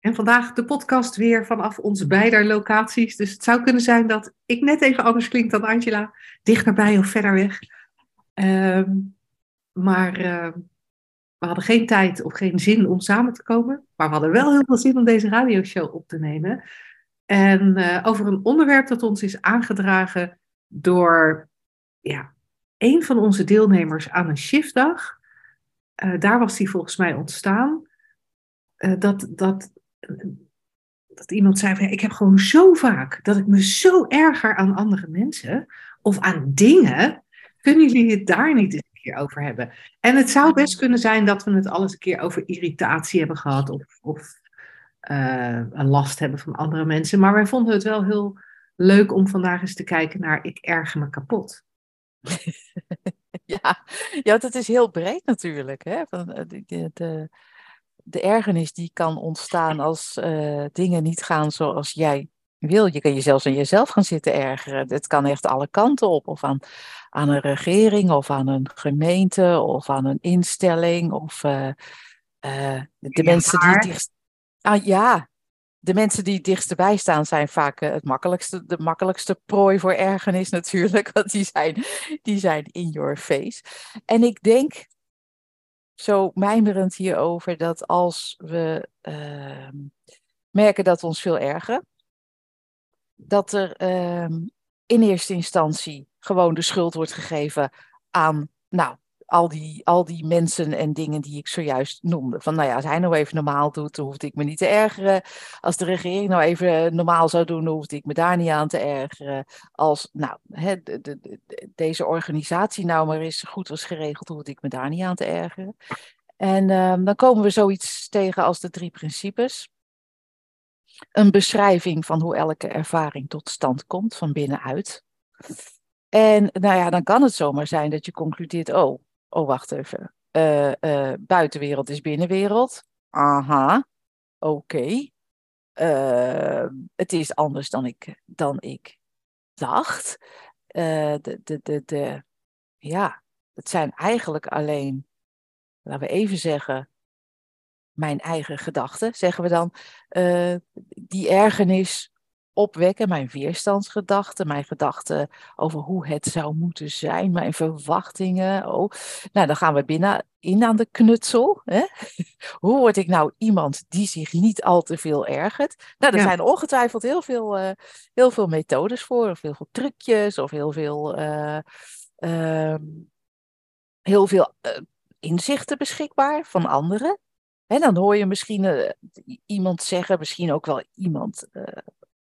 En vandaag de podcast weer vanaf onze beide locaties. Dus het zou kunnen zijn dat ik net even anders klink dan Angela. Dichterbij of verder weg. Ehm, maar uh, we hadden geen tijd of geen zin om samen te komen. Maar we hadden wel heel veel zin om deze radioshow op te nemen. En uh, over een onderwerp dat ons is aangedragen door ja, een van onze deelnemers aan een shiftdag. Uh, daar was die volgens mij ontstaan. dat, dat, dat iemand zei van, ik heb gewoon zo vaak dat ik me zo erger aan andere mensen of aan dingen kunnen jullie het daar niet eens een keer over hebben? En het zou best kunnen zijn dat we het alles een keer over irritatie hebben gehad of, of een last hebben van andere mensen. Maar wij vonden het wel heel leuk om vandaag eens te kijken naar ik erger me kapot. ja, ja, dat is heel breed natuurlijk. Hè? Eh, de, de, de ergernis die kan ontstaan als uh, dingen niet gaan zoals jij wil. Je kan jezelf aan jezelf gaan zitten ergeren. Het kan echt alle kanten op. Of aan, aan een regering, of aan een gemeente, of aan een instelling. Of uh, uh, de mensen die dichtst... Ah, ja, de mensen die dichtstbij staan zijn vaak het makkelijkste, de makkelijkste prooi voor ergernis natuurlijk. Want die zijn, die zijn in your face. En ik denk, zo mijmerend hierover, dat als we uh, merken dat ons veel ergeren, dat er ehm, in eerste instantie gewoon de schuld wordt gegeven aan, nou, al die, al die mensen en dingen die ik zojuist noemde. Van nou ja, als hij nou even normaal doet, dan hoefde ik me niet te ergeren. Als de regering nou even normaal zou doen, dan hoefde ik me daar niet aan te ergeren. Als nou, de, deze organisatie nou maar eens goed was geregeld, hoefde ik me daar niet aan te ergeren. En um, dan komen we zoiets tegen als de drie principes een beschrijving van hoe elke ervaring tot stand komt van binnenuit. En nou ja, dan kan het zomaar zijn dat je concludeert, oh, oh wacht even, uh, uh, buitenwereld is binnenwereld. Aha, oké. Okay. Uh, het is anders dan ik, dan ik dacht. de, de, de, de, ja, het zijn eigenlijk alleen, laten we even zeggen, mijn eigen gedachten, zeggen we dan, die ergernis opwekken, mijn weerstandsgedachten, mijn gedachten over hoe het zou moeten zijn, mijn verwachtingen. Oh. Nou, dan gaan we binnen in aan de knutsel. Hè? hoe word ik nou iemand die zich niet al te veel ergert? Nou, er zijn ongetwijfeld heel veel, uh, heel veel methodes voor, of heel veel trucjes, of heel veel, uh, heel veel inzichten beschikbaar van anderen. En dan hoor je misschien iemand zeggen, misschien ook wel iemand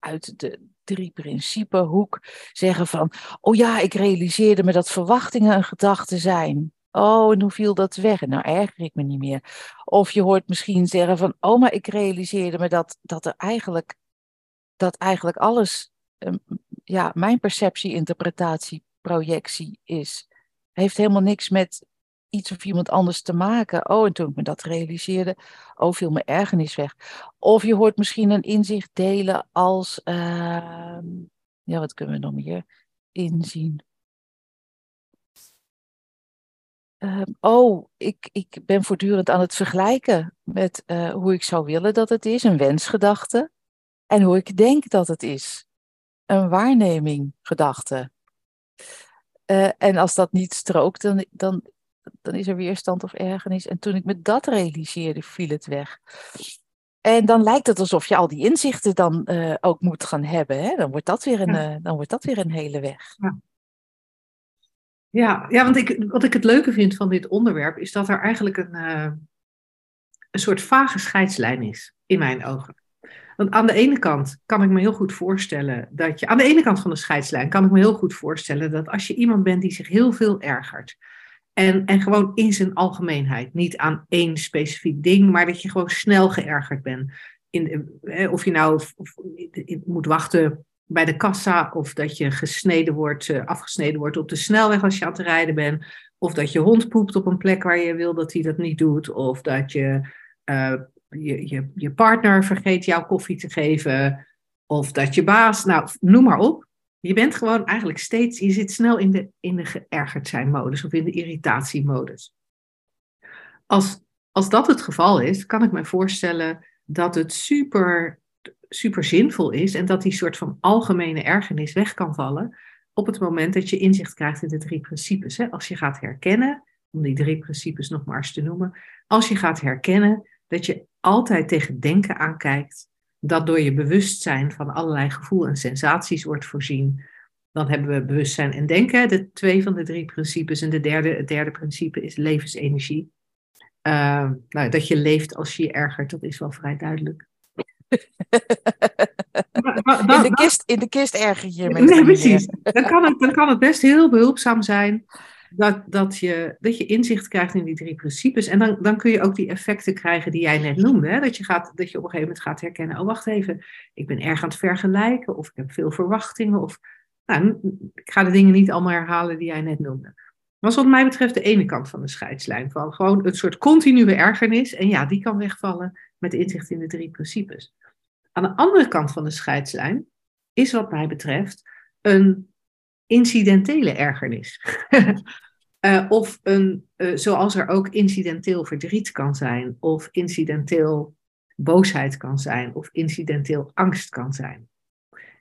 uit de drie principe hoek zeggen van, oh ja, ik realiseerde me dat verwachtingen een gedachte zijn. Oh, en hoe viel dat weg? Nou erger ik me niet meer. Of je hoort misschien zeggen van, oh, maar ik realiseerde me dat, dat er eigenlijk, dat eigenlijk alles, um, ja, mijn perceptie, interpretatie, projectie is. Heeft helemaal niks met iets of iemand anders te maken. Oh, en toen ik me dat realiseerde, oh, viel mijn ergernis weg. Of je hoort misschien een inzicht delen als, uh, ja, wat kunnen we nog meer inzien? Uh, oh, ik, ik ben voortdurend aan het vergelijken met uh, hoe ik zou willen dat het is, een wensgedachte, en hoe ik denk dat het is, een waarneming, gedachte. Uh, en als dat niet strookt, dan, dan dan is er weerstand of ergernis. En toen ik me dat realiseerde, viel het weg. En dan lijkt het alsof je al die inzichten dan uh, ook moet gaan hebben. Hè? Dan, wordt dat weer een, ja. uh, dan wordt dat weer een hele weg. Ja. Ja, ja, want ik, wat ik het leuke vind van dit onderwerp is dat er eigenlijk een, uh, een soort vage scheidslijn is, in mijn ogen. Want aan de ene kant kan ik me heel goed voorstellen dat je, aan de ene kant van de scheidslijn kan ik me heel goed voorstellen dat als je iemand bent die zich heel veel ergert, en, en gewoon in zijn algemeenheid. Niet aan één specifiek ding, maar dat je gewoon snel geërgerd bent. In, of je nou of, moet wachten bij de kassa, of dat je gesneden wordt, eh, afgesneden wordt op de snelweg als je aan het rijden bent, of dat je hond poept op een plek waar je wil dat hij dat niet doet, of dat je, eh, je, je, je partner vergeet jouw koffie te geven, of dat je baas, nou noem maar op. Je bent gewoon eigenlijk steeds, je zit snel in de, in de geërgerd zijn modus of in de irritatiemodus. Als, als dat het geval is, kan ik me voorstellen dat het super, super zinvol is en dat die soort van algemene ergernis weg kan vallen op het moment dat je inzicht krijgt in de drie principes. Hè? Als je gaat herkennen, om die drie principes nog maar eens te noemen, als je gaat herkennen dat je altijd tegen denken aankijkt, dat door je bewustzijn van allerlei gevoel en sensaties wordt voorzien, dan hebben we bewustzijn en denken, de twee van de drie principes. En de derde, het derde principe is levensenergie. Uh, nou, dat je leeft als je je ergert, dat is wel vrij duidelijk. in, de kist, in de kist erger je met Nee, precies. Dan kan, het, dan kan het best heel behulpzaam zijn dat, dat, je, dat je inzicht krijgt in die drie principes. En dan, dan kun je ook die effecten krijgen die jij net noemde. Dat, je gaat, dat je op een gegeven moment gaat herkennen, oh wacht even, ik ben erg aan het vergelijken of ik heb veel verwachtingen. Of, nou, ik ga de dingen niet allemaal herhalen die jij net noemde. Dat is wat mij betreft de ene kant van de scheidslijn. Van gewoon een soort continue ergernis. En ja, die kan wegvallen met inzicht in de drie principes. Aan de andere kant van de scheidslijn is wat mij betreft een incidentele ergernis. uh, of een, uh, zoals er ook incidenteel verdriet kan zijn, of incidenteel boosheid kan zijn, of incidenteel angst kan zijn.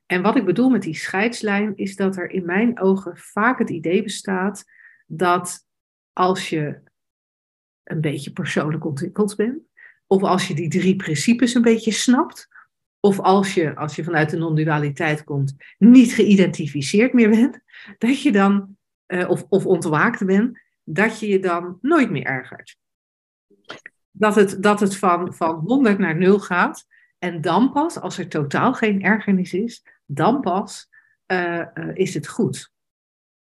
En wat ik bedoel met die scheidslijn is dat er in mijn ogen vaak het idee bestaat dat als je een beetje persoonlijk ontwikkeld bent, of als je die drie principes een beetje snapt, of als je, als je vanuit de non-dualiteit komt, niet geïdentificeerd meer bent, dat je dan, uh, of, of ontwaakt bent, dat je je dan nooit meer ergert. Dat het, dat het van, van 100 naar 0 gaat. En dan pas, als er totaal geen ergernis is, dan pas uh, uh, is het goed.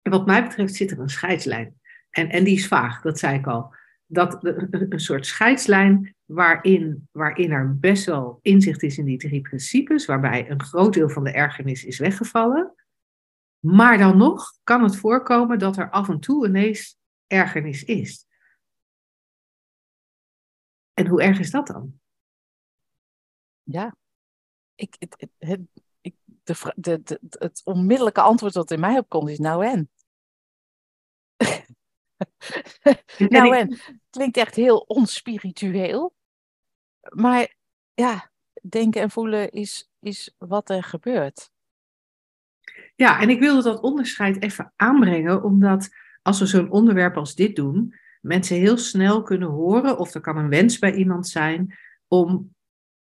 En wat mij betreft zit er een scheidslijn. En, en die is vaag, dat zei ik al. Dat, een soort scheidslijn waarin, waarin er best wel inzicht is in die drie principes, waarbij een groot deel van de ergernis is weggevallen. Maar dan nog kan het voorkomen dat er af en toe ineens ergernis is. En hoe erg is dat dan? Ja, ik, het, het, ik, de, de, de, het onmiddellijke antwoord dat in mij opkomt is nou en. nou en, klinkt echt heel onspiritueel. Maar ja, denken en voelen is, is wat er gebeurt. Ja, en ik wilde dat onderscheid even aanbrengen, omdat als we zo'n onderwerp als dit doen, mensen heel snel kunnen horen, of er kan een wens bij iemand zijn, om,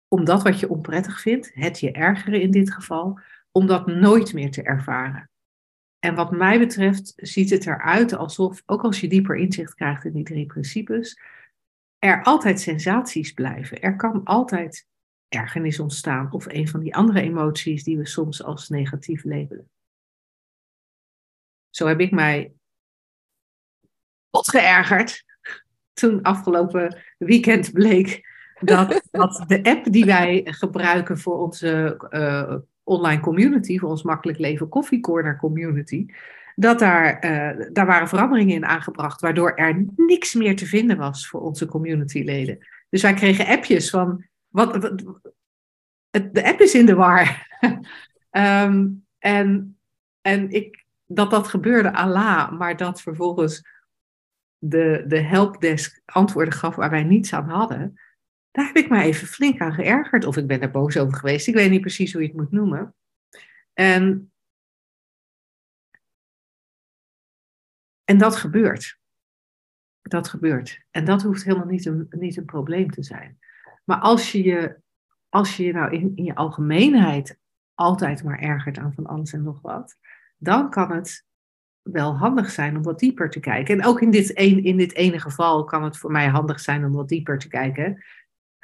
om dat wat je onprettig vindt, het je ergeren in dit geval, om dat nooit meer te ervaren. En wat mij betreft ziet het eruit alsof, ook als je dieper inzicht krijgt in die drie principes, er altijd sensaties blijven. Er kan altijd ergernis ontstaan of een van die andere emoties die we soms als negatief labelen. Zo heb ik mij wat geërgerd toen afgelopen weekend bleek dat, dat de app die wij gebruiken voor onze uh, online community, voor ons Makkelijk Leven Coffee Corner community, dat daar, uh, daar waren veranderingen in aangebracht, waardoor er niks meer te vinden was voor onze communityleden. Dus wij kregen appjes van, wat, het, de app is in de war. um, en, en ik, dat dat gebeurde, Allah, maar dat vervolgens de, de helpdesk antwoorden gaf waar wij niets aan hadden, daar heb ik me even flink aan geërgerd. Of ik ben er boos over geweest. Ik weet niet precies hoe je het moet noemen. En, en dat gebeurt. Dat gebeurt. En dat hoeft helemaal niet een, niet een probleem te zijn. Maar als je je, als je, je nou in, in je algemeenheid altijd maar ergert aan van alles en nog wat, dan kan het wel handig zijn om wat dieper te kijken. En ook in dit, een, in dit ene geval kan het voor mij handig zijn om wat dieper te kijken.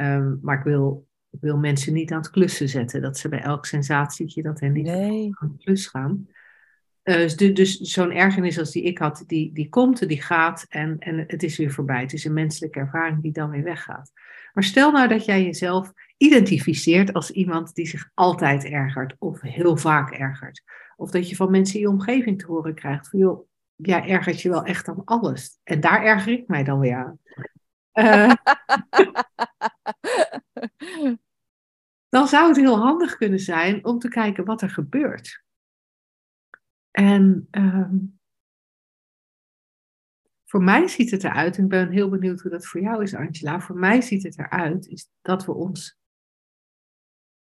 Um, maar ik wil, ik wil mensen niet aan het klussen zetten. Dat ze bij elk sensatietje dat hen niet nee. aan het klus gaan. Uh, dus, dus zo'n ergernis als die ik had, die, die komt en die gaat en, en het is weer voorbij. Het is een menselijke ervaring die dan weer weggaat. Maar stel nou dat jij jezelf identificeert als iemand die zich altijd ergert of heel vaak ergert. Of dat je van mensen in je omgeving te horen krijgt van joh, jij ergert je wel echt aan alles. En daar erger ik mij dan weer aan. Uh, dan zou het heel handig kunnen zijn om te kijken wat er gebeurt. En ehm, voor mij ziet het eruit, en ik ben heel benieuwd hoe dat voor jou is, Angela. Voor mij ziet het eruit is dat we ons,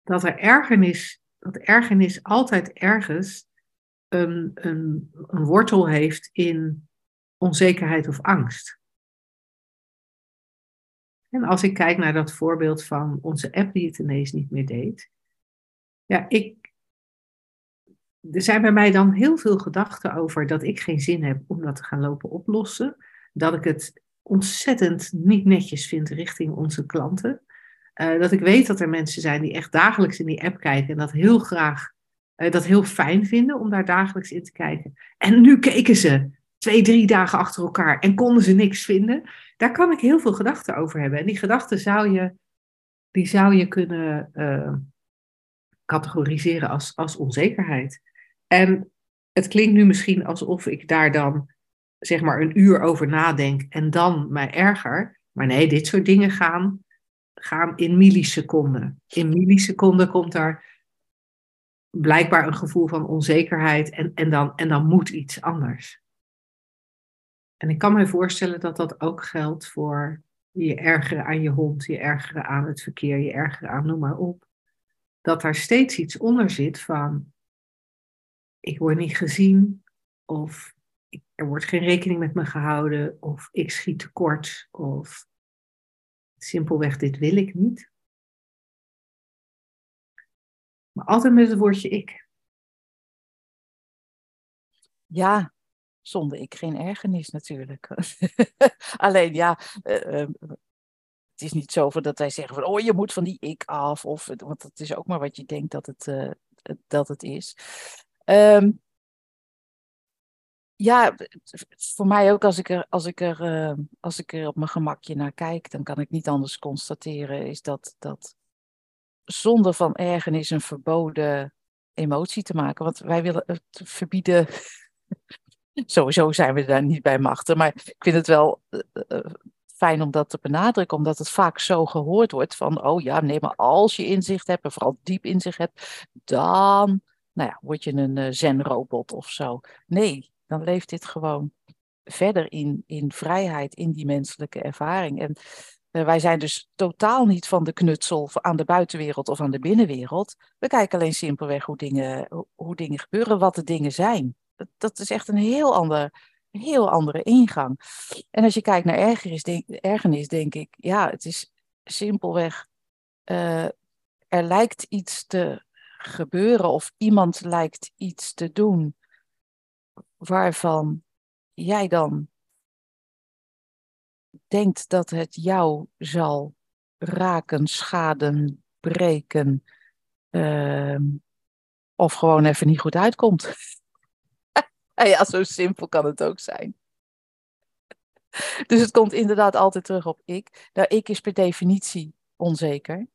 dat er ergernis, dat ergernis altijd ergens een, een, een wortel heeft in onzekerheid of angst. En als ik kijk naar dat voorbeeld van onze app die het ineens niet meer deed. Ja, ik, er zijn bij mij dan heel veel gedachten over dat ik geen zin heb om dat te gaan lopen oplossen. Dat ik het ontzettend niet netjes vind richting onze klanten. Uh, dat ik weet dat er mensen zijn die echt dagelijks in die app kijken en dat heel graag, uh, dat heel fijn vinden om daar dagelijks in te kijken. En nu keken ze twee, drie dagen achter elkaar en konden ze niks vinden. Daar kan ik heel veel gedachten over hebben. En die gedachten zou je, die zou je kunnen uh, categoriseren als, als onzekerheid. En het klinkt nu misschien alsof ik daar dan zeg maar een uur over nadenk en dan mij erger. Maar nee, dit soort dingen gaan, gaan in milliseconden. In milliseconden komt daar blijkbaar een gevoel van onzekerheid en, en, dan, en dan moet iets anders. En ik kan me voorstellen dat dat ook geldt voor je ergeren aan je hond, je ergeren aan het verkeer, je ergeren aan noem maar op. Dat daar steeds iets onder zit van ik word niet gezien of er wordt geen rekening met me gehouden of ik schiet tekort of simpelweg dit wil ik niet. Maar altijd met het woordje ik. Ja, zonder ik geen ergernis natuurlijk. Alleen ja, uh, uh, het is niet zo dat wij zeggen van oh je moet van die ik af. Of, want dat is ook maar wat je denkt dat het, uh, dat het is. Um, ja, voor mij ook als ik er, als ik er, uh, als ik er op mijn gemakje naar kijk, dan kan ik niet anders constateren, is dat, dat zonder van ergernis een verboden emotie te maken. Want wij willen het verbieden. Sowieso zijn we daar niet bij machten, maar ik vind het wel uh, fijn om dat te benadrukken, omdat het vaak zo gehoord wordt van, oh ja, nee, maar als je inzicht hebt, en vooral diep inzicht hebt, dan nou ja, word je een uh, zen-robot of zo. Nee, dan leeft dit gewoon verder in, in vrijheid, in die menselijke ervaring. En wij zijn dus totaal niet van de knutsel aan de buitenwereld of aan de binnenwereld. We kijken alleen simpelweg hoe dingen, hoe dingen gebeuren, wat de dingen zijn. Dat, is echt een heel, ander, heel andere ingang. En als je kijkt naar ergernis, denk, ergernis, denk ik, ja, het is simpelweg, uh, er lijkt iets te gebeuren of iemand lijkt iets te doen waarvan jij dan denkt dat het jou zal raken, schaden, breken, uh, of gewoon even niet goed uitkomt. Ja, zo simpel kan het ook zijn. Dus het komt inderdaad altijd terug op ik. Nou, ik is per definitie onzeker.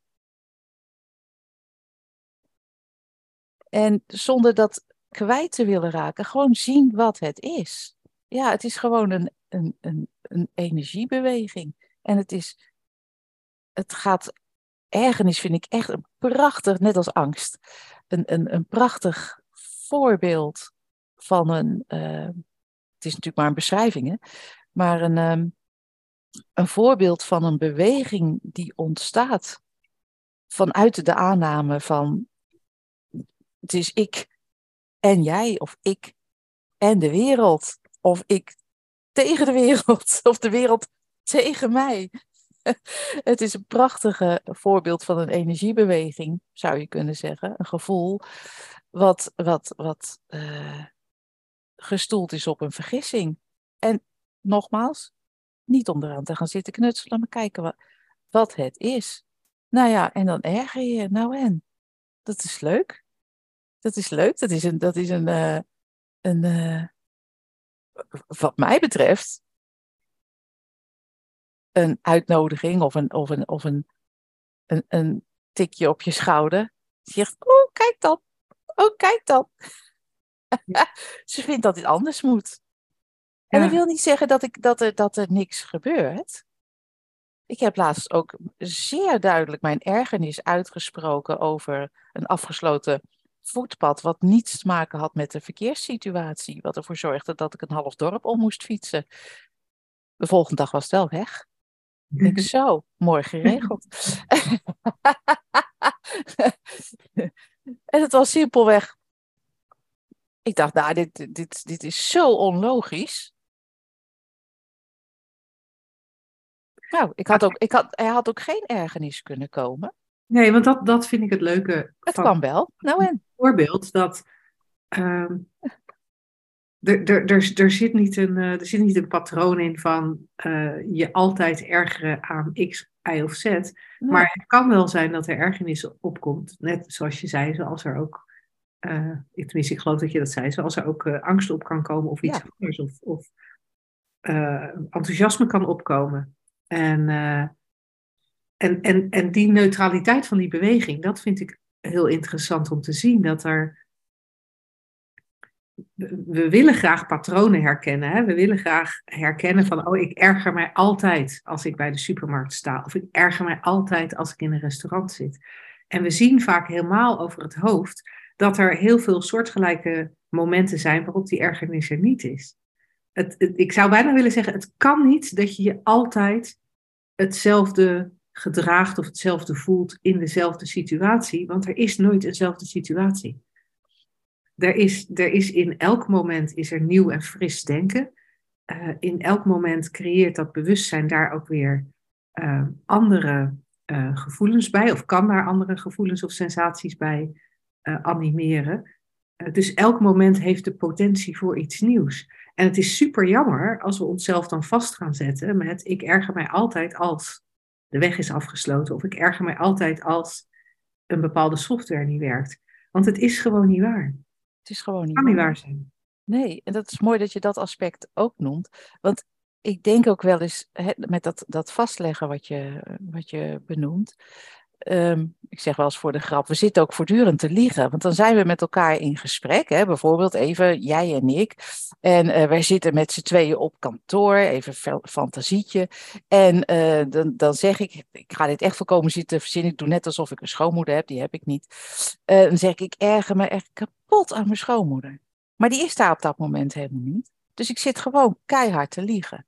En zonder dat kwijt te willen raken, gewoon zien wat het is. Ja, het is gewoon een, een, een, een energiebeweging. En het is, het gaat, ergernis vind ik echt een prachtig, net als angst, een, een, een prachtig voorbeeld van een, uh, het is natuurlijk maar een beschrijving, hè? maar een, um, een voorbeeld van een beweging die ontstaat vanuit de aanname van het is ik en jij, of ik en de wereld, of ik tegen de wereld, of de wereld tegen mij. Het is een prachtige voorbeeld van een energiebeweging, zou je kunnen zeggen. Een gevoel wat, wat, wat uh, gestoeld is op een vergissing. En nogmaals, niet om eraan te gaan zitten knutselen, maar kijken wat, wat het is. Nou ja, en dan erger je. Nou en? Dat is leuk. Dat is leuk. Dat is een, dat is een, uh, een uh, wat mij betreft, een uitnodiging of een, of een, of een een, een tikje op je schouder. Ze zegt, oh, kijk dan. Oh, kijk dan. Ze vindt dat het anders moet. En Ja. dat wil niet zeggen dat, ik, dat, er, dat er niks gebeurt. Ik heb laatst ook zeer duidelijk mijn ergernis uitgesproken over een afgesloten voetpad, wat niets te maken had met de verkeerssituatie, wat ervoor zorgde dat ik een half dorp om moest fietsen. De volgende dag was het wel weg. Ik denk, zo, mooi geregeld. en het was simpelweg. Ik dacht, nou, dit, dit, dit is zo onlogisch. Nou, ik had ook, ik had, er had ook geen ergernis kunnen komen. Nee, want dat, dat vind ik het leuke Het van kwam wel. Nou en? voorbeeld dat ehm, er, er, er, er, zit niet een, eh, er zit niet een patroon in van eh, je altijd ergeren aan X, Y of Z. Nee. Maar het kan wel zijn dat er ergernis opkomt. Net zoals je zei, zoals er ook, eh, ik- tenminste ik geloof dat je dat zei, zoals er ook eh, angst op kan komen of iets Ja. anders. Of, of eh, enthousiasme kan opkomen. En, en, en, en die neutraliteit van die beweging, dat vind ik heel interessant om te zien. Dat er. We we willen graag patronen herkennen. Hè? We willen graag herkennen van, oh, ik erger mij altijd als ik bij de supermarkt sta. Of ik erger mij altijd als ik in een restaurant zit. En we zien vaak helemaal over het hoofd dat er heel veel soortgelijke momenten zijn waarop die ergernis er niet is. Het, ik zou bijna willen zeggen, het kan niet dat je je altijd hetzelfde gedraagt of hetzelfde voelt in dezelfde situatie, want er is nooit eenzelfde situatie. Er is, er is in elk moment is er nieuw en fris denken. Eh, in elk moment creëert dat bewustzijn daar ook weer eh, andere eh, gevoelens bij, of kan daar andere gevoelens of sensaties bij animeren. Eh, dus elk moment heeft de potentie voor iets nieuws. En het is super jammer als we onszelf dan vast gaan zetten met ik erger mij altijd als de weg is afgesloten of ik erger mij altijd als een bepaalde software niet werkt. Want het is gewoon niet waar. Het is gewoon niet kan niet waar. waar zijn. Nee, en dat is mooi dat je dat aspect ook noemt. Want ik denk ook wel eens, hè, met dat, dat vastleggen wat je, wat je benoemt. Ehm, ik zeg wel eens voor de grap, we zitten ook voortdurend te liegen. Want dan zijn we met elkaar in gesprek. Hè, bijvoorbeeld even jij en ik. En eh, wij zitten met z'n tweeën op kantoor, even fa- fantasietje. En eh, dan, dan zeg ik, ik ga dit echt voorkomen zitten verzinnen. Ik doe net alsof ik een schoonmoeder heb, die heb ik niet. Eh, dan zeg ik, ik erger me echt kapot aan mijn schoonmoeder. Maar die is daar op dat moment helemaal niet. Dus ik zit gewoon keihard te liegen.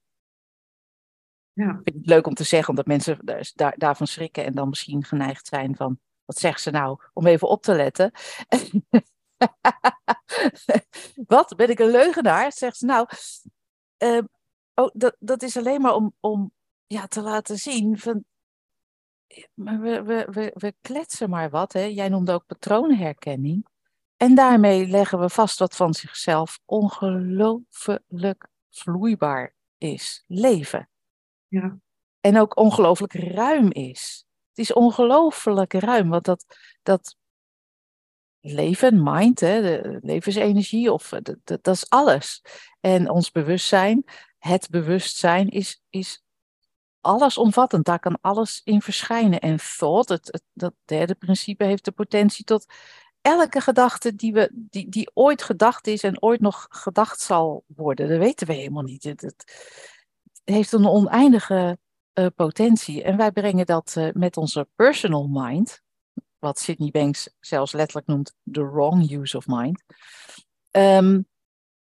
Ja. Ik vind het leuk om te zeggen, omdat mensen daar, daar- daarvan schrikken en dan misschien geneigd zijn van, wat zegt ze nou, om even op te letten. wat, ben ik een leugenaar? Zegt ze nou, eh, oh, dat, dat is alleen maar om, om ja, te laten zien van, we, we, we, we kletsen maar wat. Hè? Jij noemde ook patroonherkenning. En daarmee leggen we vast wat van zichzelf ongelooflijk vloeibaar is. Leven. En ook ongelooflijk ruim is. Het is ongelooflijk ruim, want dat, dat leven, mind, hè, de levensenergie, of, eh, dat, dat, is alles. En ons bewustzijn, het bewustzijn is, is allesomvattend. Daar kan alles in verschijnen. En thought, het, het, dat derde principe, heeft de potentie tot elke gedachte die, we, die, die ooit gedacht is en ooit nog gedacht zal worden. Dat weten we helemaal niet. Heeft een oneindige uh, potentie. En wij brengen dat uh, met onze personal mind, wat Sydney Banks zelfs letterlijk noemt the wrong use of mind. Um,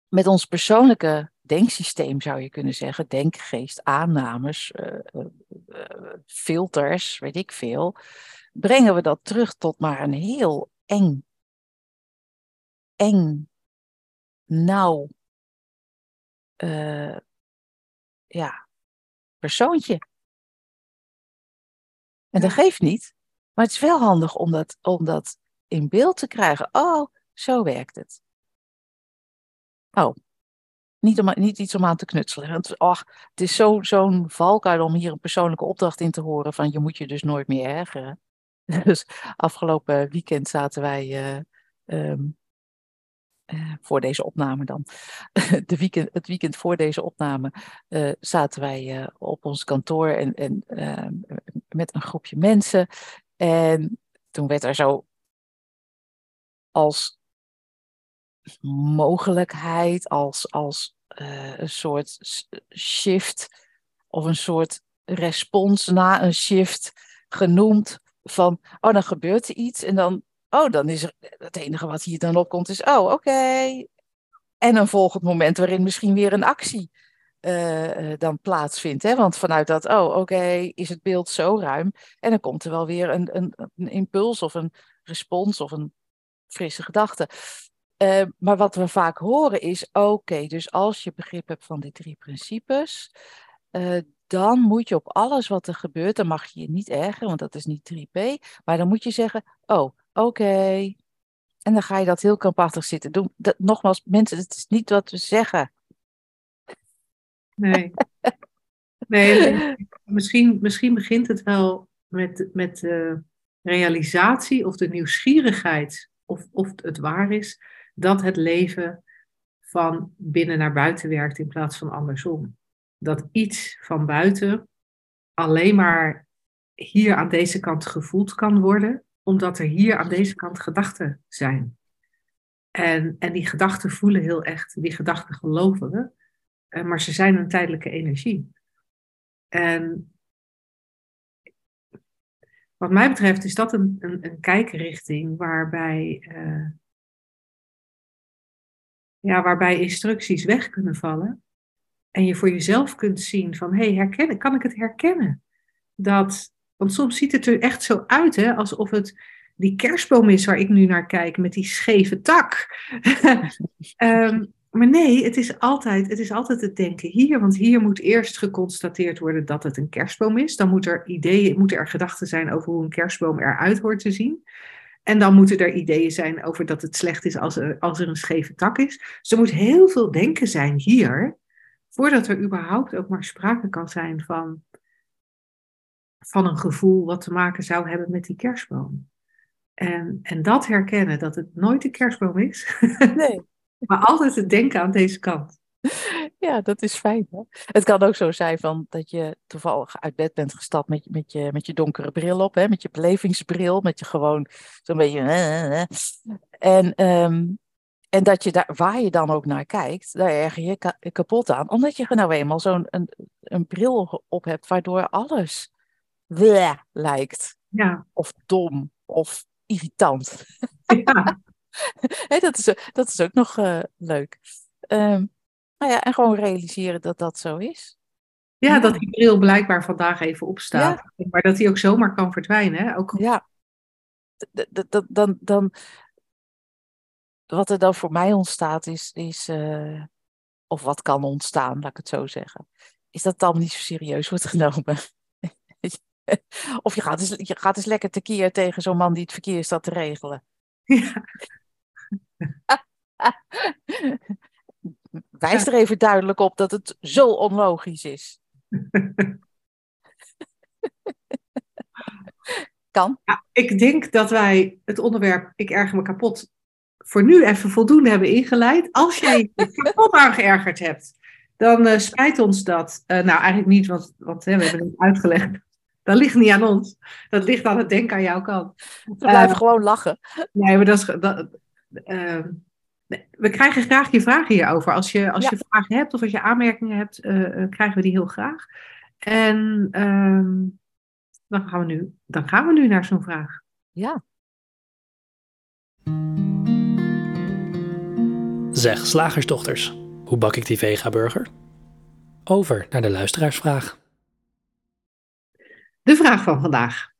met ons persoonlijke denksysteem zou je kunnen zeggen, denkgeest, aannames, uh, filters, weet ik veel, brengen we dat terug tot maar een heel eng, eng, nauw, ja, persoontje. En dat geeft niet, maar het is wel handig om dat, om dat in beeld te krijgen. Oh, zo werkt het. Oh, niet, om, niet iets om aan te knutselen. Het, oh, het is zo'n zo valkuil om hier een persoonlijke opdracht in te horen van je moet je dus nooit meer ergeren. Dus afgelopen weekend zaten wij, uh, um, uh, voor deze opname dan, De weekend, het weekend voor deze opname, uh, zaten wij op ons kantoor en, en met een groepje mensen. En toen werd er zo als mogelijkheid, als, als een soort shift of een soort respons na een shift genoemd van, oh dan gebeurt er iets en dan, oh dan is er, het enige wat hier dan opkomt is, oh oké. En een volgend moment waarin misschien weer een actie uh, dan plaatsvindt. Hè? Want vanuit dat, oh oké, is het beeld zo ruim. En dan komt er wel weer een, een, een impuls of een respons of een frisse gedachte. Uh, maar wat we vaak horen is, oké, dus als je begrip hebt van die drie principes, dan moet je op alles wat er gebeurt, dan mag je je niet ergeren, want dat is niet 3P, maar dan moet je zeggen, oh, oké. En dan ga je dat heel krampachtig zitten doen. Dat, nogmaals, mensen, het is niet wat we zeggen. Nee. nee, misschien, misschien begint het wel met, met de realisatie of de nieuwsgierigheid of, of het waar is dat het leven van binnen naar buiten werkt in plaats van andersom. Dat iets van buiten alleen maar hier aan deze kant gevoeld kan worden, omdat er hier aan deze kant gedachten zijn. En, en die gedachten voelen heel echt, die gedachten geloven we, eh, maar ze zijn een tijdelijke energie. En wat mij betreft is dat een, een, een kijkrichting waarbij uh, ja, waarbij instructies weg kunnen vallen. En je voor jezelf kunt zien van, hé, hey, kan ik het herkennen? Dat, want soms ziet het er echt zo uit, hè, alsof het die kerstboom is waar ik nu naar kijk, met die scheve tak. um, maar nee, het is, altijd, het is altijd het denken hier, want hier moet eerst geconstateerd worden dat het een kerstboom is. Dan moet er ideeën, moeten er gedachten zijn over hoe een kerstboom eruit hoort te zien. En dan moeten er ideeën zijn over dat het slecht is als er, als er een scheve tak is. Dus er moet heel veel denken zijn hier, voordat er überhaupt ook maar sprake kan zijn van, van een gevoel wat te maken zou hebben met die kerstboom. En, en dat herkennen, dat het nooit een kerstboom is, nee. maar altijd het denken aan deze kant. Ja, dat is fijn. Hè? Het kan ook zo zijn van dat je toevallig uit bed bent gestapt met, met, je, met je donkere bril op, hè? met je belevingsbril, met je gewoon zo'n beetje. En, ehm, en dat je daar, waar je dan ook naar kijkt, daar erger je kapot aan. Omdat je nou eenmaal zo'n een, een bril op hebt, waardoor alles bleh, lijkt. Ja. Of dom, of irritant. Ja. dat, is, dat is ook nog uh, leuk. Um, nou ja, en gewoon realiseren dat dat zo is. Ja, dat die bril blijkbaar vandaag even opstaat. Maar dat die ook zomaar kan verdwijnen. Hè? Ook... Ja. Dan, dan, dan, wat er dan voor mij ontstaat is, is uh, of wat kan ontstaan, laat ik het zo zeggen, is dat het allemaal niet zo serieus wordt genomen. of je gaat, eens, je gaat eens lekker tekeer tegen zo'n man die het verkeer staat te regelen. Ja. Wijs er even duidelijk op dat het zo onlogisch is. kan. Ja, ik denk dat wij het onderwerp Ik erger me kapot voor nu even voldoende hebben ingeleid. Als jij je kapot aangeërgerd hebt, dan uh, spijt ons dat. Uh, nou, eigenlijk niet, want, want hè, we hebben het uitgelegd. Dat ligt niet aan ons. Dat ligt aan het denken aan jouw kant. We blijven uh, gewoon lachen. Nee, maar dat is. Dat, we krijgen graag je vragen hierover. Als je, als je vragen hebt of als je aanmerkingen hebt, uh, krijgen we die heel graag. En ehm, dan, gaan we nu, dan gaan we nu naar zo'n vraag. Ja. Zeg, slagersdochters, hoe bak ik die vega-burger? Over naar de luisteraarsvraag. De vraag van vandaag.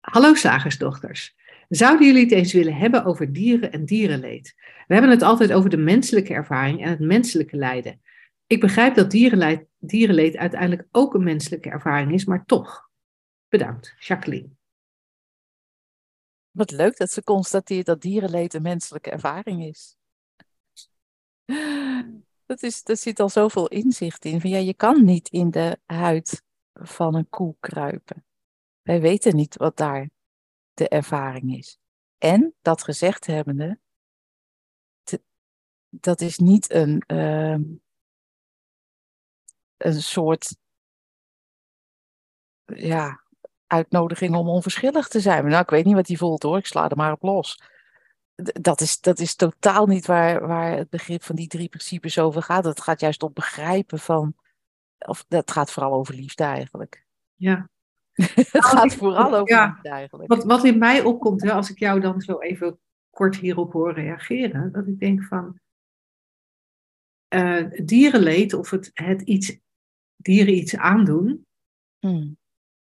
Hallo slagersdochters. Zouden jullie het eens willen hebben over dieren en dierenleed? We hebben het altijd over de menselijke ervaring en het menselijke lijden. Ik begrijp dat dierenleed, uiteindelijk ook een menselijke ervaring is, maar toch. Bedankt, Jacqueline. Wat leuk dat ze constateert dat dierenleed een menselijke ervaring is. Dat is, daar zit al zoveel inzicht in. Van ja, je kan niet in de huid van een koe kruipen. Wij weten niet wat daar de ervaring is. En dat gezegd hebbende, dat is niet een, uh, een soort, ja, uitnodiging om onverschillig te zijn. Nou, ik weet niet wat hij voelt hoor, ik sla er maar op los. Dat is, dat is totaal niet waar, waar het begrip van die drie principes over gaat. Het gaat juist om begrijpen van, of dat gaat vooral over liefde eigenlijk. Ja. het gaat vooral over ja, liefde eigenlijk. Wat, wat in mij opkomt, hè, als ik jou dan zo even kort hierop hoor reageren, dat ik denk van, uh, dierenleed of het, het iets, dieren iets aandoen, hmm.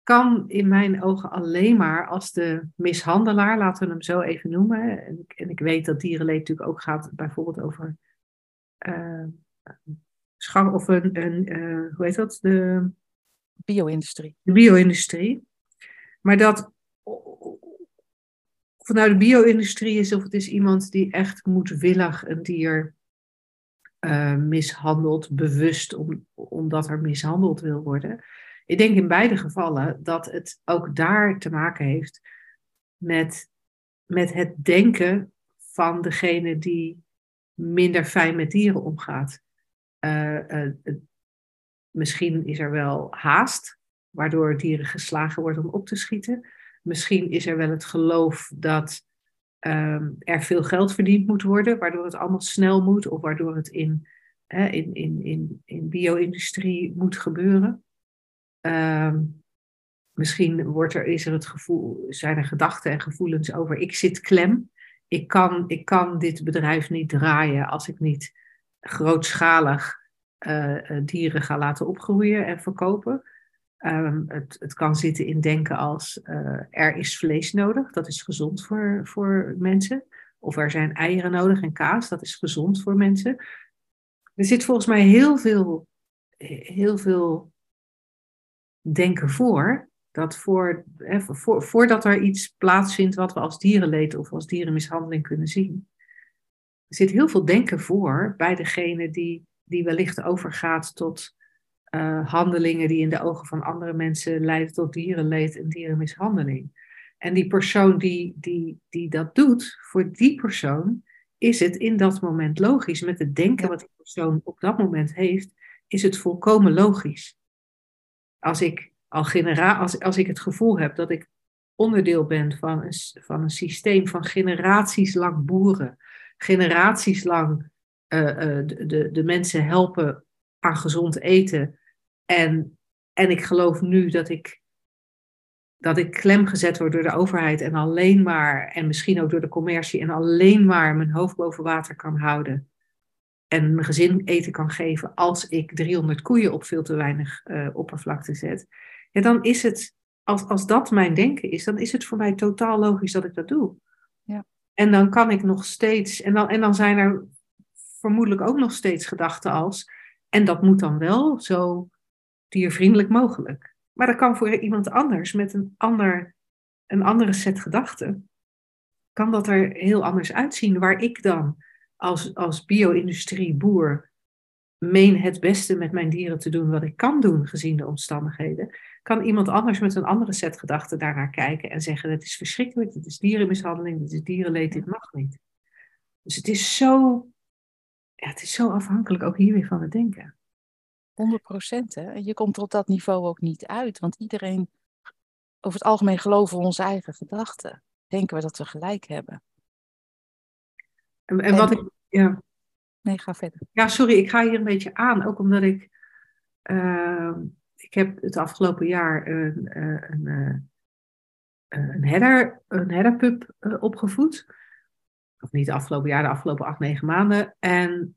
kan in mijn ogen alleen maar als de mishandelaar, laten we hem zo even noemen, en, en ik weet dat dierenleed natuurlijk ook gaat bijvoorbeeld over uh, of een, een uh, hoe heet dat? De bio-industrie. De bio-industrie. Maar dat of het nou de bio-industrie is of het is iemand die echt moedwillig een dier uh, mishandelt, bewust om, omdat er mishandeld wil worden. Ik denk in beide gevallen dat het ook daar te maken heeft met, met het denken van degene die minder fijn met dieren omgaat. Uh, uh, misschien is er wel haast, waardoor dieren geslagen worden om op te schieten. Misschien is er wel het geloof dat um, er veel geld verdiend moet worden, waardoor het allemaal snel moet of waardoor het in, in, in, in, in bio-industrie moet gebeuren. Um, misschien wordt er, is er het gevoel, zijn er gedachten en gevoelens over ik zit klem. Ik kan, ik kan dit bedrijf niet draaien als ik niet grootschalig uh, dieren ga laten opgroeien en verkopen. Um, het, het, kan zitten in denken als uh, er is vlees nodig, dat is gezond voor, voor mensen. Of er zijn eieren nodig en kaas, dat is gezond voor mensen. Er zit volgens mij heel veel, heel veel denken voor. Dat voor, hè, voor, voordat er iets plaatsvindt wat we als dierenleed of als dierenmishandeling kunnen zien. Er zit heel veel denken voor bij degene die, die wellicht overgaat tot uh, handelingen die in de ogen van andere mensen leiden tot dierenleed en dierenmishandeling. En die persoon die, die, die dat doet, voor die persoon is het in dat moment logisch. Met het denken wat die persoon op dat moment heeft, is het volkomen logisch. Als ik, al genera als, als ik het gevoel heb dat ik onderdeel ben van een, van een systeem van generaties lang boeren, generaties lang uh, uh, de, de, de mensen helpen aan gezond eten, en, en ik geloof nu dat ik, dat ik klem gezet word door de overheid en alleen maar, en misschien ook door de commercie, en alleen maar mijn hoofd boven water kan houden. En mijn gezin eten kan geven als ik 300 koeien op veel te weinig uh, oppervlakte zet. Ja, dan is het, als, als dat mijn denken is, dan is het voor mij totaal logisch dat ik dat doe. En dan kan ik nog steeds, en dan, en dan zijn er vermoedelijk ook nog steeds gedachten als, en dat moet dan wel zo diervriendelijk mogelijk. Maar dat kan voor iemand anders met een, ander, een andere set gedachten, kan dat er heel anders uitzien. Waar ik dan als, als bio-industrie boer meen het beste met mijn dieren te doen wat ik kan doen gezien de omstandigheden, kan iemand anders met een andere set gedachten daarnaar kijken en zeggen: Het is verschrikkelijk, dit is dierenmishandeling, dit is dierenleed, dit mag niet. Dus het is zo, ja, het is zo afhankelijk ook hier weer van het denken. 100 procent, hè. Je komt tot dat niveau ook niet uit, want iedereen, over het algemeen geloven we onze eigen gedachten. Denken we dat we gelijk hebben. En, en, wat ik, ja. Nee, ga verder. Ja, sorry, ik ga hier een beetje aan, ook omdat ik, uh, ik heb het afgelopen jaar een, uh, een, uh, een, herder, een herderpup opgevoed. Of niet het afgelopen jaar, de afgelopen acht, negen maanden. En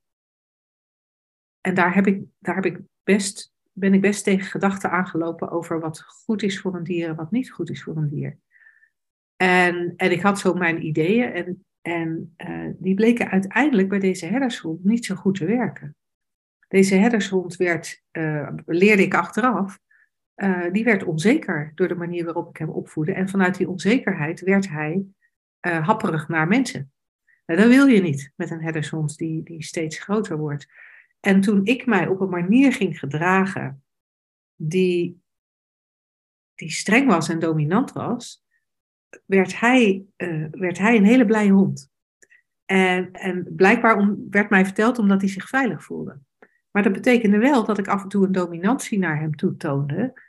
en daar, heb ik, daar heb ik best, ben ik best tegen gedachten aangelopen over wat goed is voor een dier en wat niet goed is voor een dier. En, en ik had zo mijn ideeën en, en die bleken uiteindelijk bij deze herdershond niet zo goed te werken. Deze herdershond werd, uh, leerde ik achteraf, uh, die werd onzeker door de manier waarop ik hem opvoedde. En vanuit die onzekerheid werd hij happerig naar mensen. Dat wil je niet met een herdershond die, die steeds groter wordt. En toen ik mij op een manier ging gedragen die, die streng was en dominant was, werd hij, uh, werd hij een hele blije hond. En, en blijkbaar werd mij verteld omdat hij zich veilig voelde. Maar dat betekende wel dat ik af en toe een dominantie naar hem toe toonde,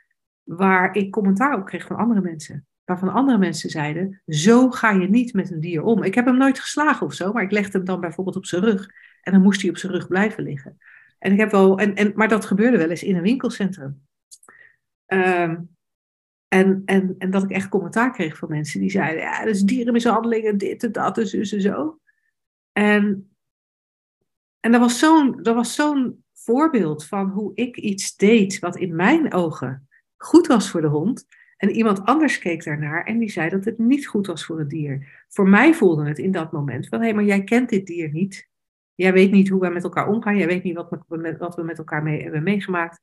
waar ik commentaar op kreeg van andere mensen. Waarvan andere mensen zeiden, zo ga je niet met een dier om. Ik heb hem nooit geslagen of zo, maar ik legde hem dan bijvoorbeeld op zijn rug. En dan moest hij op zijn rug blijven liggen. En ik heb wel, en, en, maar dat gebeurde wel eens in een winkelcentrum. Ehm, en, en, en dat ik echt commentaar kreeg van mensen die zeiden, ja, dat is dierenmishandeling en dit en dat en zo. En, en dat was zo'n zo'n voorbeeld van hoe ik iets deed wat in mijn ogen goed was voor de hond. En iemand anders keek daarnaar en die zei dat het niet goed was voor het dier. Voor mij voelde het in dat moment van, hé, hey, maar jij kent dit dier niet. Jij weet niet hoe we met elkaar omgaan. Jij weet niet wat we, we met elkaar mee, hebben meegemaakt.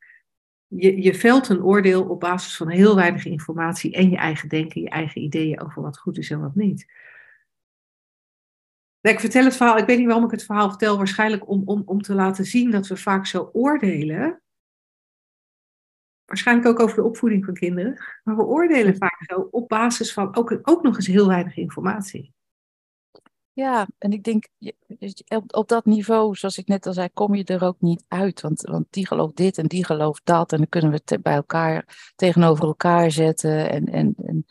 Je, je velt een oordeel op basis van heel weinig informatie en je eigen denken, je eigen ideeën over wat goed is en wat niet. Ik vertel het verhaal, ik weet niet waarom ik het verhaal vertel, waarschijnlijk om, om, om te laten zien dat we vaak zo oordelen. Waarschijnlijk ook over de opvoeding van kinderen. Maar we oordelen vaak zo op basis van ook, ook nog eens heel weinig informatie. Ja, en ik denk, op, op dat niveau, zoals ik net al zei, kom je er ook niet uit. Want, want die gelooft dit en die gelooft dat. En dan kunnen we het bij elkaar tegenover elkaar zetten. En, en, en,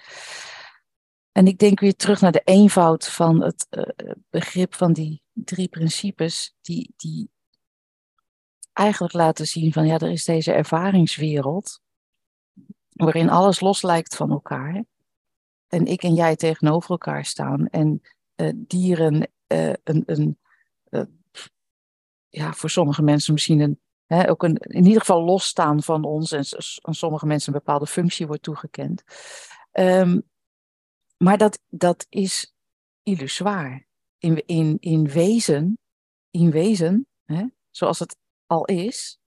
en ik denk weer terug naar de eenvoud van het uh, begrip van die drie principes, die, die eigenlijk laten zien van ja, er is deze ervaringswereld, waarin alles los lijkt van elkaar. En ik en jij tegenover elkaar staan. En uh, dieren uh, een, een ja, voor sommige mensen misschien een, hè, ook een, in ieder geval losstaan van ons en sommige mensen een bepaalde functie wordt toegekend. Um, maar dat, dat is illusoir. In, in, in wezen, in wezen hè, zoals het al is,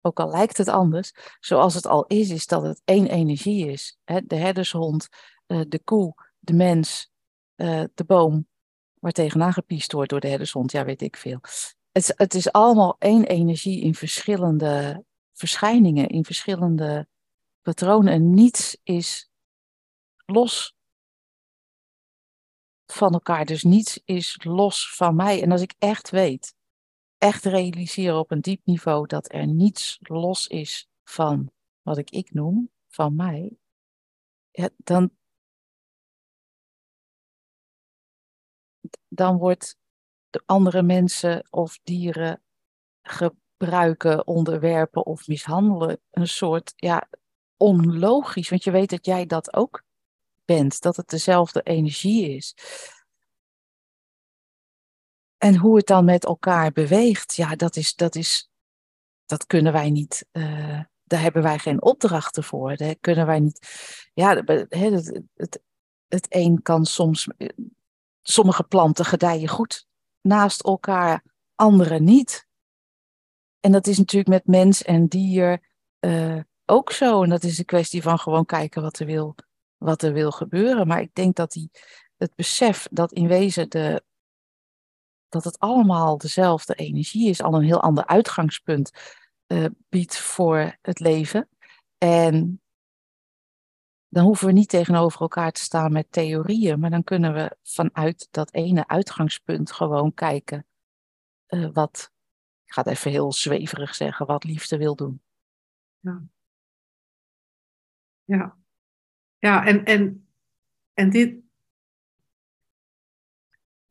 ook al lijkt het anders, zoals het al is, is dat het één energie is. Hè? De herdershond, de koe, de mens, uh, de boom waar tegenaan gepiest wordt door de herdershond, ja, weet ik veel. Het, het is allemaal één energie in verschillende verschijningen, in verschillende patronen. En niets is los van elkaar. Dus niets is los van mij. En als ik echt weet, echt realiseer op een diep niveau dat er niets los is van wat ik ik noem, van mij, ja, dan, dan wordt de andere mensen of dieren gebruiken, onderwerpen of mishandelen een soort ja, onlogisch. Want je weet dat jij dat ook dat het dezelfde energie is. En hoe het dan met elkaar beweegt, ja, dat is, dat is, dat kunnen wij niet. Uh, daar hebben wij geen opdrachten voor. Kunnen wij niet. Ja, het, het, het een kan soms sommige planten gedijen goed naast elkaar, andere niet. En dat is natuurlijk met mens en dier uh, ook zo. En dat is een kwestie van gewoon kijken wat er wil, wat er wil gebeuren. Maar ik denk dat die, het besef dat in wezen de, dat het allemaal dezelfde energie is, al een heel ander uitgangspunt uh, biedt voor het leven. En dan hoeven we niet tegenover elkaar te staan met theorieën, maar dan kunnen we vanuit dat ene uitgangspunt gewoon kijken uh, wat, ik ga het even heel zweverig zeggen, wat liefde wil doen. Ja. Ja, ja en, en, en dit,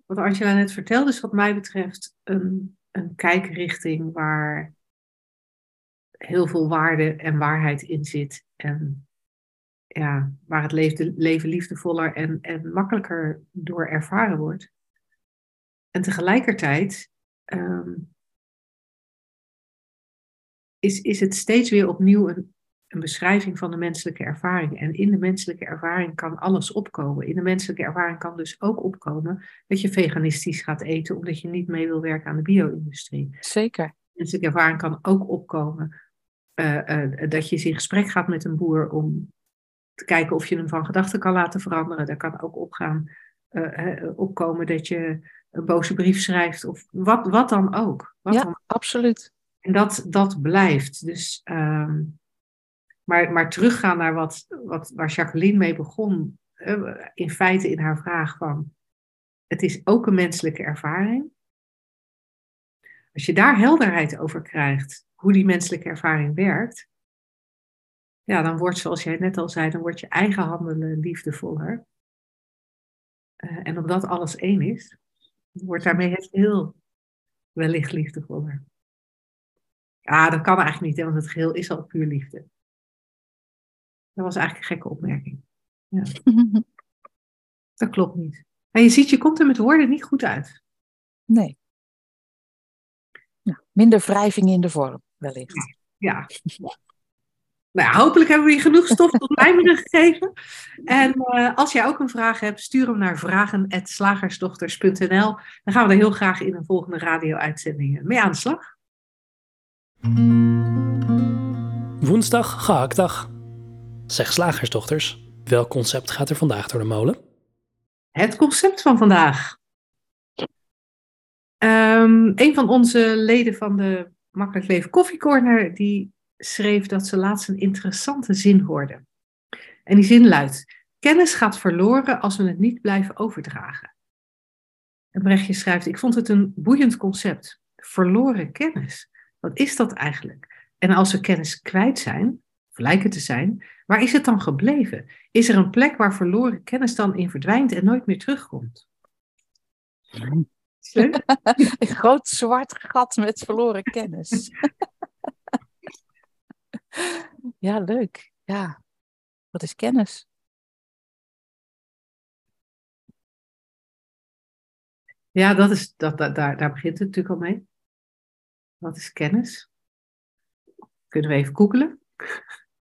wat Angela net vertelde, is wat mij betreft een, een kijkrichting waar heel veel waarde en waarheid in zit. En ja, waar het leven, leven liefdevoller en, en makkelijker door ervaren wordt. En tegelijkertijd um, is, is het steeds weer opnieuw een, een beschrijving van de menselijke ervaring. En in de menselijke ervaring kan alles opkomen. In de menselijke ervaring kan dus ook opkomen dat je veganistisch gaat eten omdat je niet mee wil werken aan de bio-industrie. Zeker. De menselijke ervaring kan ook opkomen uh, uh, dat je eens in gesprek gaat met een boer om te kijken of je hem van gedachten kan laten veranderen. Daar kan ook opgaan, uh, opkomen dat je een boze brief schrijft of wat, wat dan ook. Wat ja, dan. absoluut. En dat, dat blijft. Dus, um, maar, maar teruggaan naar wat, wat, waar Jacqueline mee begon, uh, in feite in haar vraag van, het is ook een menselijke ervaring. Als je daar helderheid over krijgt, hoe die menselijke ervaring werkt, ja, dan wordt, zoals jij net al zei, dan wordt je eigen handelen liefdevoller. Uh, en omdat alles één is, wordt daarmee het geheel wellicht liefdevoller. Ja, dat kan eigenlijk niet, want het geheel is al puur liefde. Dat was eigenlijk een gekke opmerking. Ja. dat klopt niet. En je ziet, je komt er met woorden niet goed uit. Nee. Nou, minder wrijving in de vorm, wellicht. Ja. ja. Nou, hopelijk hebben we je genoeg stof tot mijmeren gegeven. En uh, als jij ook een vraag hebt, stuur hem naar vragen.slagersdochters.nl. Dan gaan we er heel graag in een volgende radio-uitzending mee aan de slag. Woensdag, gehaktdag. Zeg slagersdochters, welk concept gaat er vandaag door de molen? Het concept van vandaag. Um, een van onze leden van de Makkelijk Leven Koffiecorner, die schreef dat ze laatst een interessante zin hoorde. En die zin luidt: Kennis gaat verloren als we het niet blijven overdragen. En Brechtje schrijft: Ik vond het een boeiend concept. Verloren kennis. Wat is dat eigenlijk? En als we kennis kwijt zijn, of lijken te zijn, waar is het dan gebleven? Is er een plek waar verloren kennis dan in verdwijnt en nooit meer terugkomt? een groot zwart gat met verloren kennis. ja, leuk. Ja. Wat is kennis? Ja, dat is, dat, daar, daar begint het natuurlijk al mee. Wat is kennis? Kunnen we even googelen?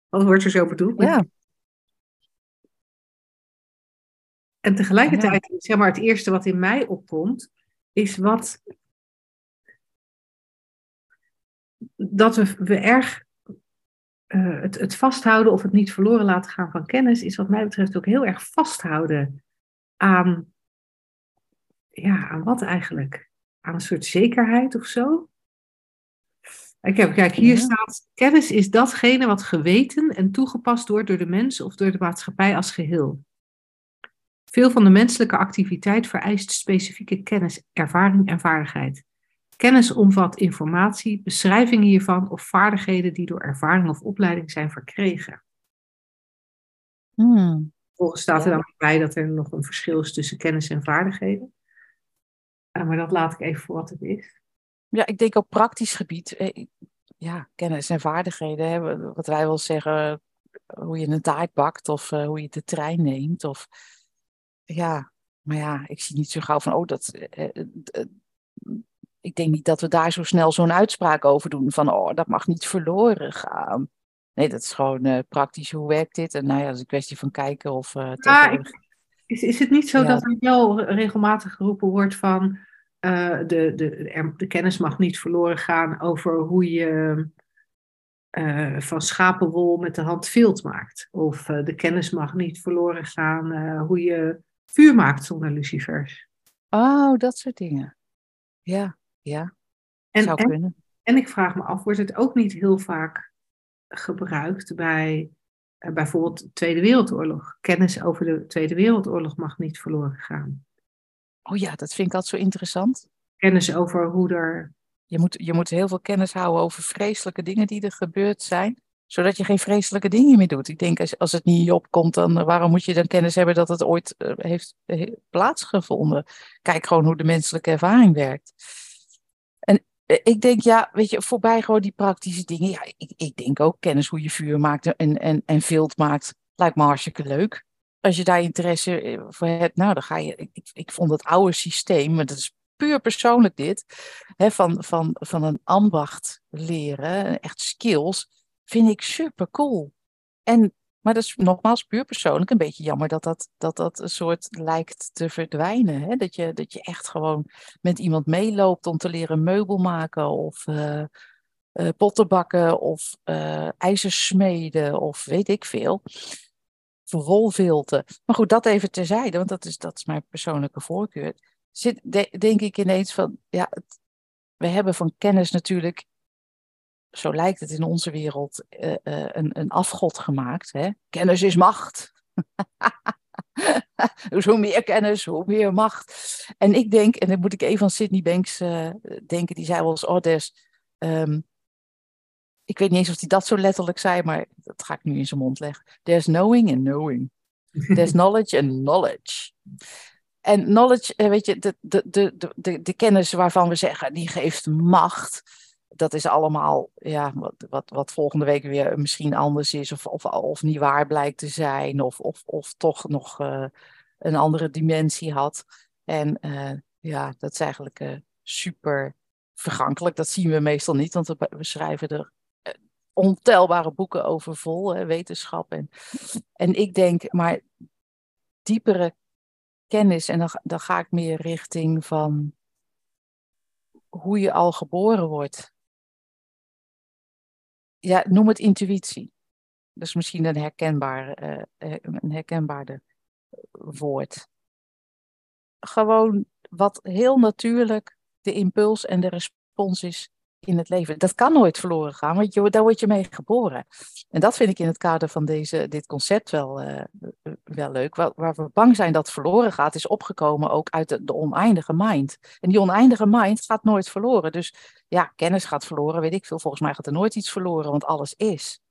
Wat wordt er zo bedoeld? Ja. En tegelijkertijd, zeg maar, het eerste wat in mij opkomt, is wat. Dat we, we erg. Uh, het, het vasthouden of het niet verloren laten gaan van kennis, is wat mij betreft ook heel erg vasthouden aan. Ja, aan wat eigenlijk? Aan een soort zekerheid of zo? Kijk, kijk hier staat: kennis is datgene wat geweten en toegepast wordt door de mens of door de maatschappij als geheel. Veel van de menselijke activiteit vereist specifieke kennis, ervaring en vaardigheid. Kennis omvat informatie, beschrijvingen hiervan of vaardigheden die door ervaring of opleiding zijn verkregen. Hmm. Volgens staat er dan bij dat er nog een verschil is tussen kennis en vaardigheden. Maar dat laat ik even voor wat het is. Ja, ik denk op praktisch gebied, eh, ja, kennis en vaardigheden, hè, wat wij wel zeggen, hoe je een taart bakt of uh, hoe je de trein neemt. Of, ja, maar ja, ik zie niet zo gauw van, oh, dat. Eh, eh, ik denk niet dat we daar zo snel zo'n uitspraak over doen van, oh, dat mag niet verloren gaan. Nee, dat is gewoon praktisch, hoe werkt dit? En nou ja, dat is een kwestie van kijken of. Is, is het niet zo dat er wel regelmatig geroepen wordt van. Uh, de, de, de kennis mag niet verloren gaan over hoe je uh, van schapenwol met de hand vilt maakt. Of uh, de kennis mag niet verloren gaan hoe je vuur maakt zonder lucifers. Oh, dat soort dingen. Ja, ja. En, Zou en, kunnen. En ik vraag me af, wordt het ook niet heel vaak gebruikt bij bijvoorbeeld de Tweede Wereldoorlog? Kennis over de Tweede Wereldoorlog mag niet verloren gaan. Oh ja, dat vind ik altijd zo interessant. Kennis over hoe er. Je moet, je moet heel veel kennis houden over vreselijke dingen die er gebeurd zijn zodat je geen vreselijke dingen meer doet. Ik denk, als, als het niet opkomt, dan uh, waarom moet je dan kennis hebben dat het ooit uh, heeft uh, plaatsgevonden? Kijk gewoon hoe de menselijke ervaring werkt. En ik denk, ja, weet je, voorbij gewoon die praktische dingen. Ja, ik, ik denk ook kennis hoe je vuur maakt en, en, en vilt maakt, lijkt me hartstikke leuk. Als je daar interesse voor hebt, nou, dan ga je. Ik, ik vond het oude systeem, maar dat is puur persoonlijk dit, hè, van, van, van een ambacht leren, echt skills vind ik super cool. En, maar dat is nogmaals puur persoonlijk een beetje jammer dat dat, dat, dat een soort lijkt te verdwijnen. Hè? Dat, je, dat je echt gewoon met iemand meeloopt om te leren meubel maken of uh, potten bakken of uh, ijzers smeden of weet ik veel. Verwolvilten. Maar goed, dat even terzijde, want dat is, dat is mijn persoonlijke voorkeur. Zit, de, denk ik ineens van, ja, we hebben van kennis natuurlijk zo lijkt het in onze wereld, uh, uh, een, een afgod gemaakt. Hè? Kennis is macht. dus hoe meer kennis, hoe meer macht. En ik denk, en dan moet ik even aan Sydney Banks uh, denken, die zei wel eens, oh, there's, um, ik weet niet eens of hij dat zo letterlijk zei, maar dat ga ik nu in zijn mond leggen. There's knowing and knowing. There's knowledge and knowledge. En knowledge, eh, weet je, de, de, de, de, de kennis waarvan we zeggen, die geeft macht. Dat is allemaal, ja, wat, wat, wat volgende week weer misschien anders is, of, of, of niet waar blijkt te zijn, of, of, of toch nog uh, een andere dimensie had. En uh, ja, dat is eigenlijk uh, super vergankelijk. Dat zien we meestal niet, want we schrijven er ontelbare boeken over vol, hè, wetenschap. En, en ik denk, maar diepere kennis, en dan, dan ga ik meer richting van hoe je al geboren wordt. Ja, noem het intuïtie. Dat is misschien een herkenbaar, uh, een herkenbaarde woord. Gewoon wat heel natuurlijk de impuls en de respons is in het leven. Dat kan nooit verloren gaan, want daar word je mee geboren. En dat vind ik in het kader van deze, dit concept wel, uh, wel leuk. Waar, waar, we bang zijn dat het verloren gaat, is opgekomen ook uit de, de, oneindige mind. En die oneindige mind gaat nooit verloren. Dus ja, kennis gaat verloren, weet ik veel. Volgens mij gaat er nooit iets verloren, want alles is.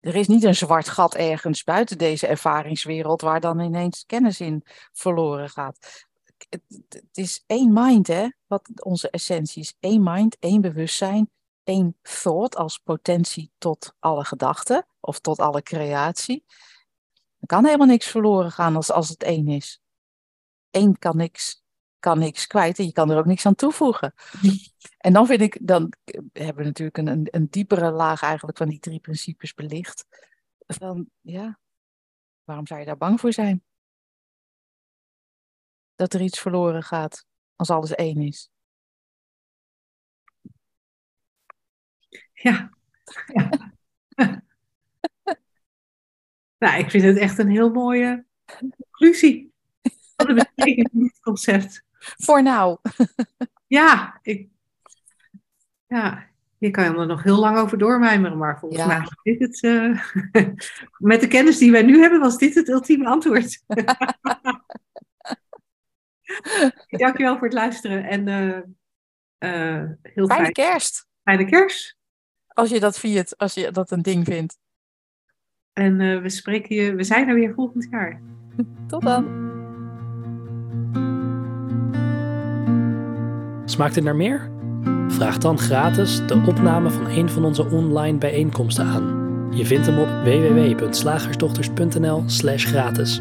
Er is niet een zwart gat ergens buiten deze ervaringswereld waar dan ineens kennis in verloren gaat het, het, is één mind, hè? Wat onze essentie is. Één mind, één bewustzijn, één thought als potentie tot alle gedachten of tot alle creatie. Er kan helemaal niks verloren gaan als, als het één is. Eén kan niks, kan niks kwijt en je kan er ook niks aan toevoegen. En dan vind ik, dan hebben we natuurlijk een, een, een diepere laag eigenlijk van die drie principes belicht. Van ja, waarom zou je daar bang voor zijn? Dat er iets verloren gaat als alles één is. Ja. ja. nou, ik vind het echt een heel mooie conclusie van dit concept. Voor nou. ja, ik, ja, je kan er nog heel lang over doormijmeren, maar volgens mij was dit het. Uh, met de kennis die wij nu hebben, was dit het ultieme antwoord. Dankjewel voor het luisteren en uh, uh, heel Fijne fijn. kerst. Fijne kerst. Als je dat viert, als je dat een ding vindt. En uh, we spreken je, we zijn er weer volgend jaar. Tot dan. Smaakt het naar meer? Vraag dan gratis de opname van een van onze online bijeenkomsten aan. Je vindt hem op www.slagersdochters.nl/gratis.